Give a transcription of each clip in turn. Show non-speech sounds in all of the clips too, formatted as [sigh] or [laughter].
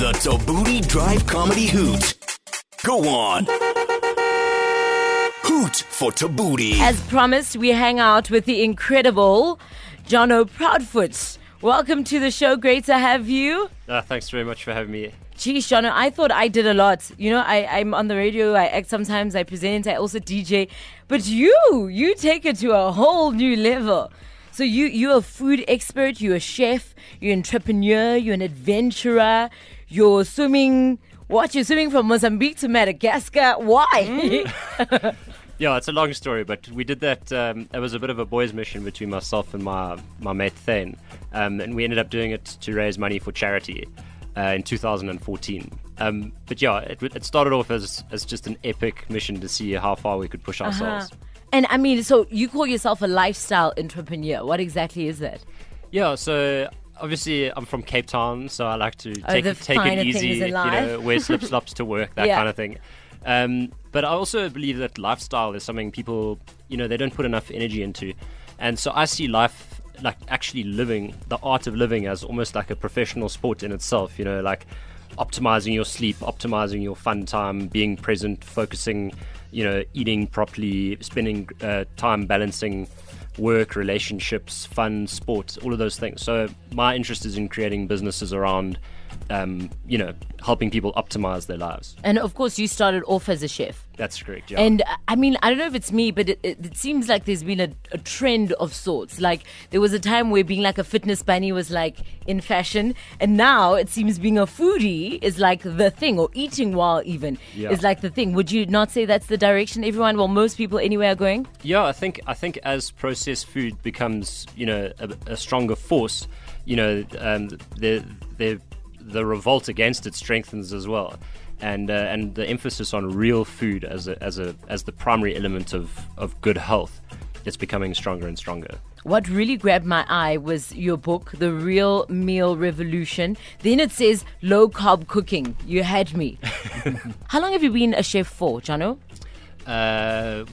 The Thabooty Drive Comedy Hoot. Go on. Hoot for Thabooty. As promised, we hang out with the incredible Jonno Proudfoot. Welcome to the show. Great to have you. Uh, thanks very much for having me. Geez, Jonno, I thought I did a lot. You know, I, I'm on the radio, I act sometimes, I present, I also DJ. But you, you take it to a whole new level. So you, you're a food expert, you're a chef, you're an entrepreneur, you're an adventurer, you're swimming. What? You're swimming from Mozambique to Madagascar? Why? [laughs] Yeah, it's a long story, but we did that. Um, it was a bit of a boys' mission between myself and my my mate Thane, um, and we ended up doing it to raise money for charity uh, in 2014. Um, but yeah, it, it started off as as just an epic mission to see how far we could push ourselves. and I mean, so you call yourself a lifestyle entrepreneur. What exactly is that? Yeah, so obviously I'm from Cape Town, so I like to Oh, take the take it easy, you know, [laughs] wear slip slops to work, that Yeah. kind of thing. Um, but I also believe that lifestyle is something people, you know, they don't put enough energy into, and so I see life like actually living, the art of living, as almost like a professional sport in itself. You know, like optimizing your sleep, optimizing your fun time, being present, focusing, you know, eating properly, spending uh, time balancing work, relationships, fun, sports, all of those things. So my interest is in creating businesses around, um, you know, helping people optimize their lives. And of course, you started off as a chef. That's correct. Yeah. And I mean, I don't know if it's me, but it, it, it seems like there's been a, a trend of sorts. Like there was a time where being like a fitness bunny was like in fashion, and now it seems being a foodie is like the thing, or eating while even Yeah. is like the thing. Would you not say that's the direction everyone, well, most people anyway, are going? Yeah, I think I think as processed food becomes you know a, a stronger force, you know um, the the the revolt against it strengthens as well, and uh, and the emphasis on real food as a, as a as the primary element of of good health, it's becoming stronger and stronger. What really grabbed my eye was your book, The Real Meal Revolution. Then it says low carb cooking. You had me. [laughs] How long have you been a chef for, Jonno? Uh,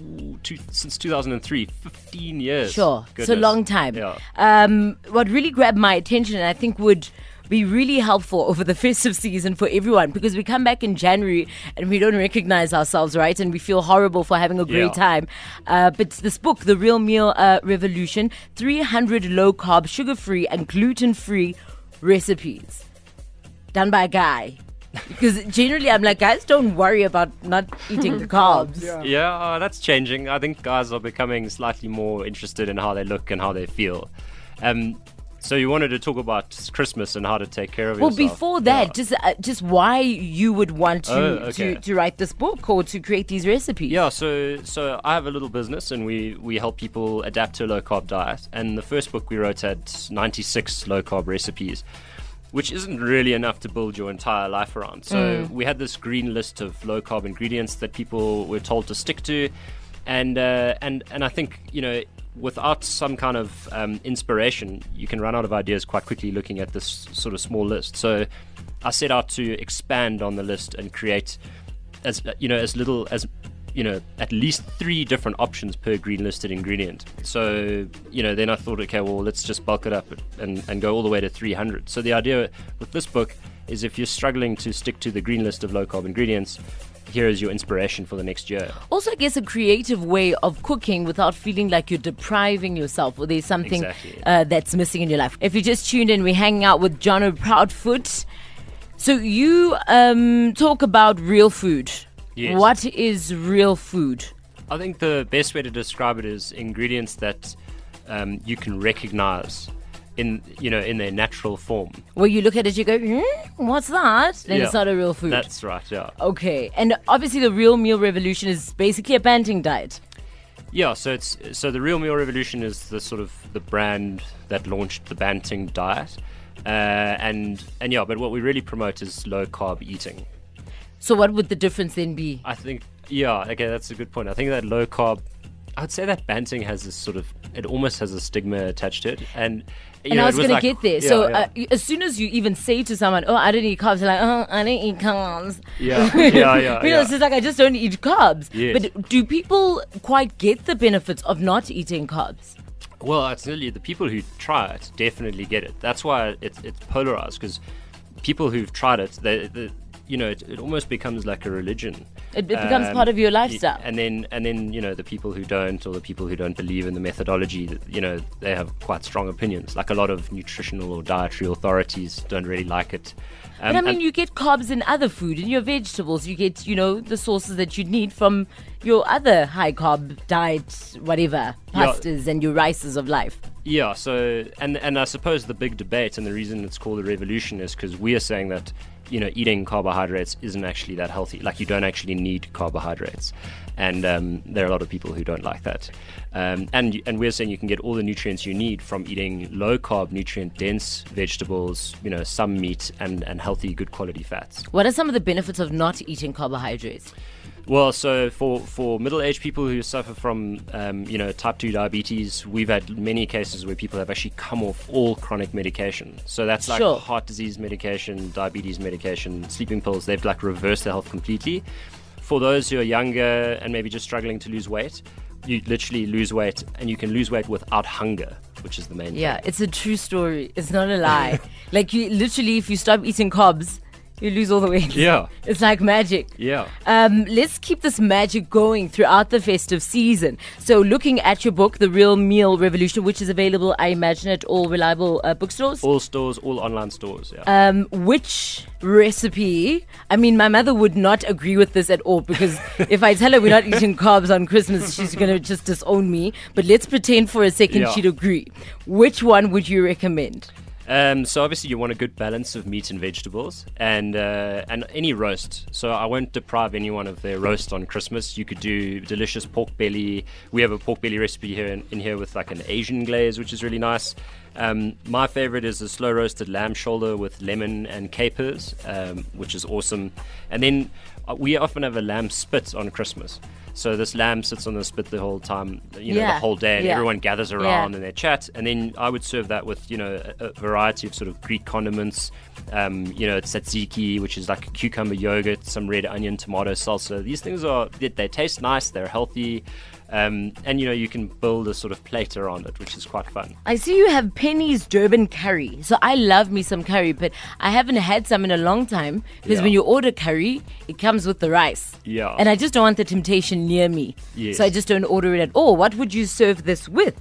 two, since 2003, 15 years. Sure, it's a long time. Yeah. Um, what really grabbed my attention, and I think would be really helpful over the [laughs] festive season for everyone, because we come back in January and we don't recognize ourselves, right? And we feel horrible for having a great Yeah. time. Uh, but this book, The Real Meal uh, Revolution, 300 low carb, sugar free, and gluten free recipes done by a guy. [laughs] Because generally, I'm like, guys, don't worry about not eating [laughs] the carbs. Yeah, uh, that's changing. I think guys are becoming slightly more interested in how they look and how they feel. Um, so you wanted to talk about Christmas and how to take care of Well, yourself. Well, before that, Yeah. just uh, just why you would want to, Oh, okay. to to write this book or to create these recipes? Yeah, so so I have a little business and we, we help people adapt to a low carb diet. And the first book we wrote had 96 low carb recipes, which isn't really enough to build your entire life around. So we had this green list of low carb ingredients that people were told to stick to, and uh, and and I think you know without some kind of um, inspiration, you can run out of ideas quite quickly looking at this sort of small list. So I set out to expand on the list and create as you know as little as you know at least three different options per green listed ingredient so you know then i thought okay well let's just bulk it up and, and go all the way to 300 so the idea with this book is if you're struggling to stick to the green list of low carb ingredients here is your inspiration for the next year Also, I guess a creative way of cooking without feeling like you're depriving yourself or there's something Exactly. uh, that's missing in your life. If you just tuned in, we're hanging out with Jonno Proudfoot. So you um, talk about real food. Yes. What is real food? i think the best way to describe it is ingredients that um, you can recognize in you know in their natural form Well, you look at it, you go, hmm, "What's that?" Then Yeah. it's not a real food. that's right yeah okay, and obviously the real meal revolution is basically a banting diet. Yeah, so it's so the Real Meal Revolution is the sort of the brand that launched the Banting diet, uh, and and yeah, but what we really promote is low carb eating. So what would the difference then be? I think yeah, okay, that's a good point. I think that low carb, I'd say that Banting has this sort of it almost has a stigma attached to it, and you and know, I it was going to get there. yeah, so yeah. Uh, as soon as you even say to someone, "Oh, I don't eat carbs," they're like, "Oh, I don't eat carbs." yeah, [laughs] yeah, yeah, you know, yeah. it's just like I just don't eat carbs. Yes. But do people quite get the benefits of not eating carbs? Well, it's nearly the people who try it definitely get it. That's why it's it's polarized because people who've tried it, they, they you know, it, it almost becomes like a religion. It, it becomes Um, part of your y- lifestyle. And then, and then, you know, the people who don't, or the people who don't believe in the methodology, you know, they have quite strong opinions. Like a lot of nutritional or dietary authorities don't really like it. Um, But I mean, you get carbs in other food, in your vegetables. You get, you know, the sources that you need from your other high carb diet, whatever, Yeah. pastas and your rices of life. Yeah, so and and I suppose the big debate and the reason it's called a revolution is because we are saying that you know eating carbohydrates isn't actually that healthy. Like you don't actually need carbohydrates, and um, there are a lot of people who don't like that. Um, and and we're saying you can get all the nutrients you need from eating low carb, nutrient dense vegetables, you know, some meat and and healthy, good quality fats. What are some of the benefits of not eating carbohydrates? Well, so for, for middle-aged people who suffer from, um, you know, type 2 diabetes, we've had many cases where people have actually come off all chronic medication. So that's like Sure. heart disease medication, diabetes medication, sleeping pills. They've like reversed their health completely. For those who are younger and maybe just struggling to lose weight, you literally lose weight and you can lose weight without hunger, which is the main Yeah, thing. it's a true story. It's not a lie. [laughs] like you literally, if you stop eating carbs, you lose all the weight. Yeah. [laughs] It's like magic. Yeah. Um, let's keep this magic going throughout the festive season. So, looking at your book, The Real Meal Revolution, which is available, I imagine, at all reliable uh, bookstores. All stores, all online stores, yeah. Um, which recipe? I mean, my mother would not agree with this at all because [laughs] if I tell her we're not eating carbs on Christmas, she's going to just disown me. But let's pretend for a second Yeah. she'd agree. Which one would you recommend? Um, so obviously you want a good balance of meat and vegetables, and uh, and any roast. So I won't deprive anyone of their roast on Christmas. You could do delicious pork belly. We have a pork belly recipe here in, in here with like an Asian glaze, which is really nice. Um, my favorite is a slow roasted lamb shoulder with lemon and capers, um, which is awesome. And then uh, we often have a lamb spit on Christmas. So this lamb sits on the spit the whole time, you know, Yeah, the whole day, and yeah. everyone gathers around and they chat. And then I would serve that with, you know, a, a variety of sort of Greek condiments. Um, you know, tzatziki, which is like a cucumber yogurt, some red onion, tomato salsa. These things are they, they taste nice, they're healthy, um, and you know you can build a sort of plate around it, which is quite fun. I see you have Penny's Durban curry. So I love me some curry, but I haven't had some in a long time because Yeah. when you order curry, it comes with the rice. Yeah. And I just don't want the temptation near me. Yes. So I just don't order it at all. What would you serve this with?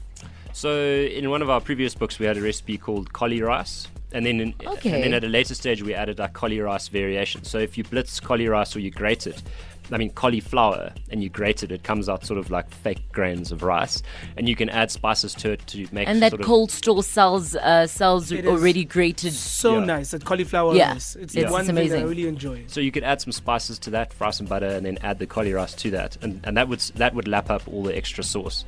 So in one of our previous books, we had a recipe called cauli rice. And then, in, Okay. and then at a later stage, we added a cauli rice variation. So if you blitz cauli rice or you grate it, I mean cauliflower, and you grate it, it comes out sort of like fake grains of rice, and you can add spices to it to make And that sort of, cold store sells uh, sells It is already grated. So Yeah. nice. That cauliflower Yeah. rice. It's It's- one it's thing that I amazing. really enjoy. So you could add some spices to that, fry some butter, and then add the cauli rice to that, and, and that would that would lap up all the extra sauce.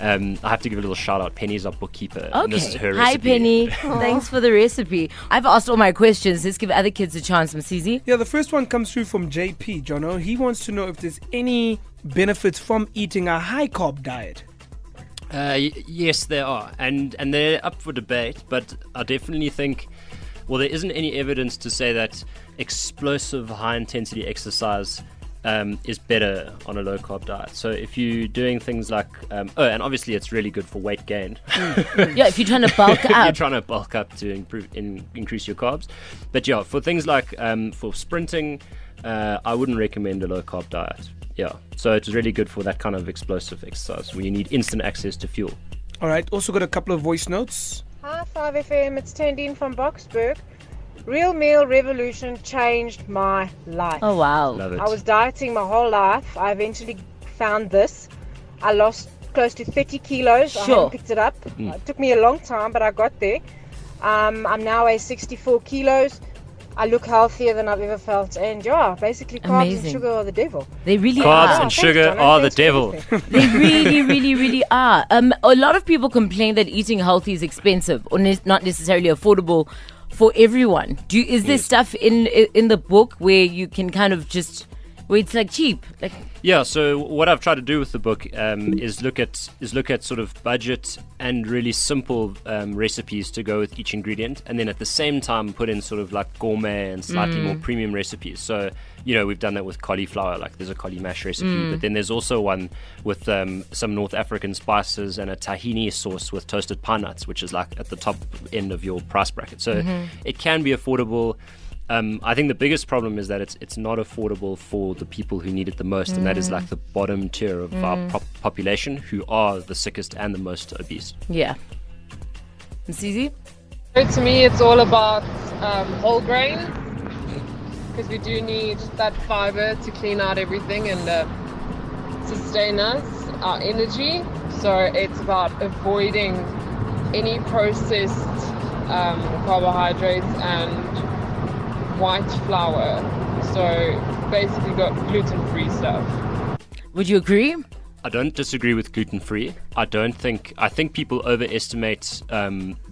Um, I have to give a little shout out. Penny's our bookkeeper. and this is Okay. her Hi, recipe. Penny. [laughs] Thanks for the recipe. I've asked all my questions. Let's give other kids a chance, Msizi. Yeah, the first one comes through from JP, Jonno. He wants to know if there's any benefits from eating a high carb diet. Uh, y- yes, there are, and and they're up for debate. But I definitely think, well, there isn't any evidence to say that explosive, high intensity exercise um, is better on a low carb diet. So if you're doing things like, um, oh, and obviously it's really good for weight gain. [laughs] Yeah, if you're trying to bulk [laughs] up, you're trying to bulk up to improve, in, increase your carbs. But yeah, for things like um, for sprinting, uh, I wouldn't recommend a low carb diet. Yeah, so it's really good for that kind of explosive exercise where you need instant access to fuel. All right. Also got a couple of voice notes. Hi 5FM, it's Tandine from Boksburg. Real Meal Revolution changed my life. Oh, wow. Love it. I was dieting my whole life. I eventually found this. I lost close to 30 kilos. I Sure. haven't picked it up. It took me a long time, but I got there. Um, I'm now a 64 kilos. I look healthier than I've ever felt. And yeah, basically carbs Amazing. and sugar are the devil. They really Carbs are. Yeah, and thanks, sugar Donna. are the devil. They really, really, really are. Um, a lot of people complain that eating healthy is expensive or ne- not necessarily affordable for everyone. Do you, is there stuff in in the book where you can kind of just where it's like cheap? Like Yeah, so what I've tried to do with the book um, is look at is look at sort of budget and really simple um, recipes to go with each ingredient, and then at the same time put in sort of like gourmet and slightly more premium recipes. So you know we've done that with cauliflower, like there's a cauli mash recipe, but then there's also one with um, some North African spices and a tahini sauce with toasted pine nuts, which is like at the top end of your price bracket. So it can be affordable. Um, I think the biggest problem is that it's it's not affordable for the people who need it the most, and that is like the bottom tier of our pop- population, who are the sickest and the most obese. Yeah. Msizi? So to me, it's all about um, whole grain because we do need that fiber to clean out everything and uh, sustain us, our energy. So it's about avoiding any processed um, carbohydrates and white flour. So basically, got gluten-free stuff. Would you agree? I don't disagree with gluten free. I don't think I think people overestimate um, th-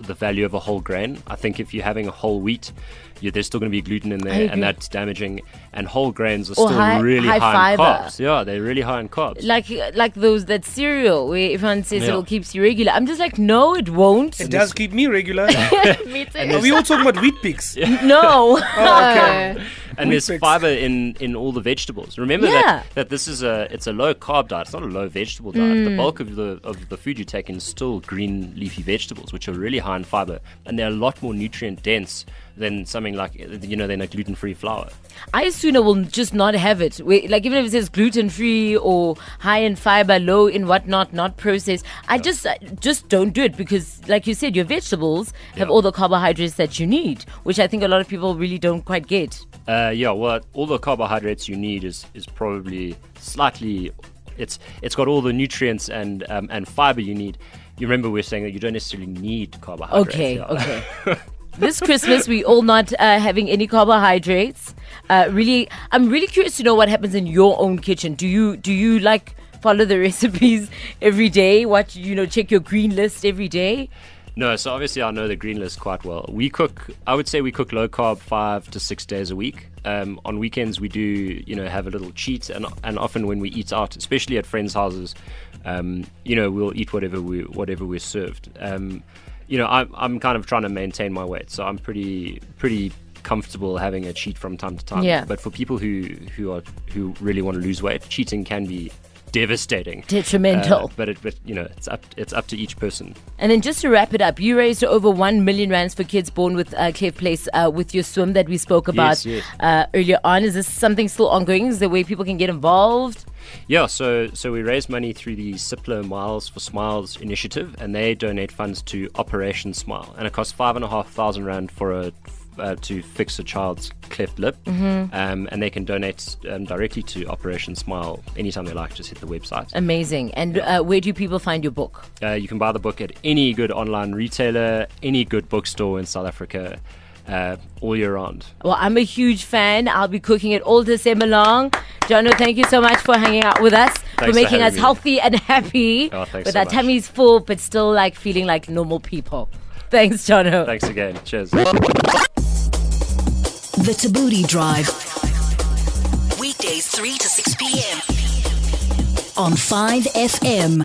the value of a whole grain. I think if you're having a whole wheat, you there's still going to be gluten in there, and that's damaging. And whole grains are Or still high- really high high, in carbs. Yeah, they're really high in carbs. Like like those that cereal where everyone says Yeah. it'll keeps you regular. I'm just like, no, it won't. It does keep me regular. [laughs] [laughs] Me too. Are we all talking about Weet-Bix? no. Oh, okay. [laughs] and there's fiber in, in all the vegetables. Remember Yeah. that, that this is a it's a low carb diet. It's not a low vegetable diet. Mm. The bulk of the of the food you take in is still green leafy vegetables, which are really high in fiber, and they're a lot more nutrient dense than something like you know than a gluten free flour. I sooner will just not have it. Like even if it says gluten free or high in fiber, low in whatnot, not processed, I just I just don't do it because, like you said, your vegetables have Yeah. all the carbohydrates that you need, which I think a lot of people really don't quite get. Uh, yeah, well, all the carbohydrates you need is is probably slightly. It's it's got all the nutrients and um, and fiber you need. You remember we are saying that you don't necessarily need carbohydrates. Okay, yeah. okay. [laughs] this Christmas, we all not uh, having any carbohydrates. Uh, really, I'm really curious to know what happens in your own kitchen. Do you do you like follow the [laughs] recipes every day? Watch, you know, check your green list every day. No, so obviously I know the green list quite well. We cook, I would say we cook low carb five to six days a week. Um, on weekends we do, you know, have a little cheat, and and often when we eat out, especially at friends' houses, um, you know, we'll eat whatever we whatever we're served. Um, you know, I'm I'm kind of trying to maintain my weight, so I'm pretty pretty comfortable having a cheat from time to time. Yeah. But for people who who are who really want to lose weight, cheating can be devastating. Detrimental. Uh, but it, but you know, it's up it's up to each person. And then just to wrap it up, you raised over 1 million rands for kids born with uh, Cleft Palate uh, with your swim that we spoke about yes. Uh, earlier on. Is this something still ongoing? Is there a way people can get involved? Yeah, so so we raise money through the Cipla Miles for Smiles initiative, and they donate funds to Operation Smile, and it costs five and a half thousand rand for a uh, to fix a child's cleft lip, Mm-hmm. um, and they can donate um, directly to Operation Smile anytime they like. Just hit the website. Amazing. And uh, where do people find your book? Uh, you can buy the book at any good online retailer, any good bookstore in South Africa, uh, all year round. Well, I'm a huge fan. I'll be cooking it all December long. Jonno, thank you so much for hanging out with us, for Thanks for making having us me. healthy and happy. Oh, thanks with so our much. tummies full, but still like feeling like normal people. Thanks, Jonno. Thanks again. Cheers. The Thabooty Drive. Weekdays 3 to 6 p.m. on 5FM.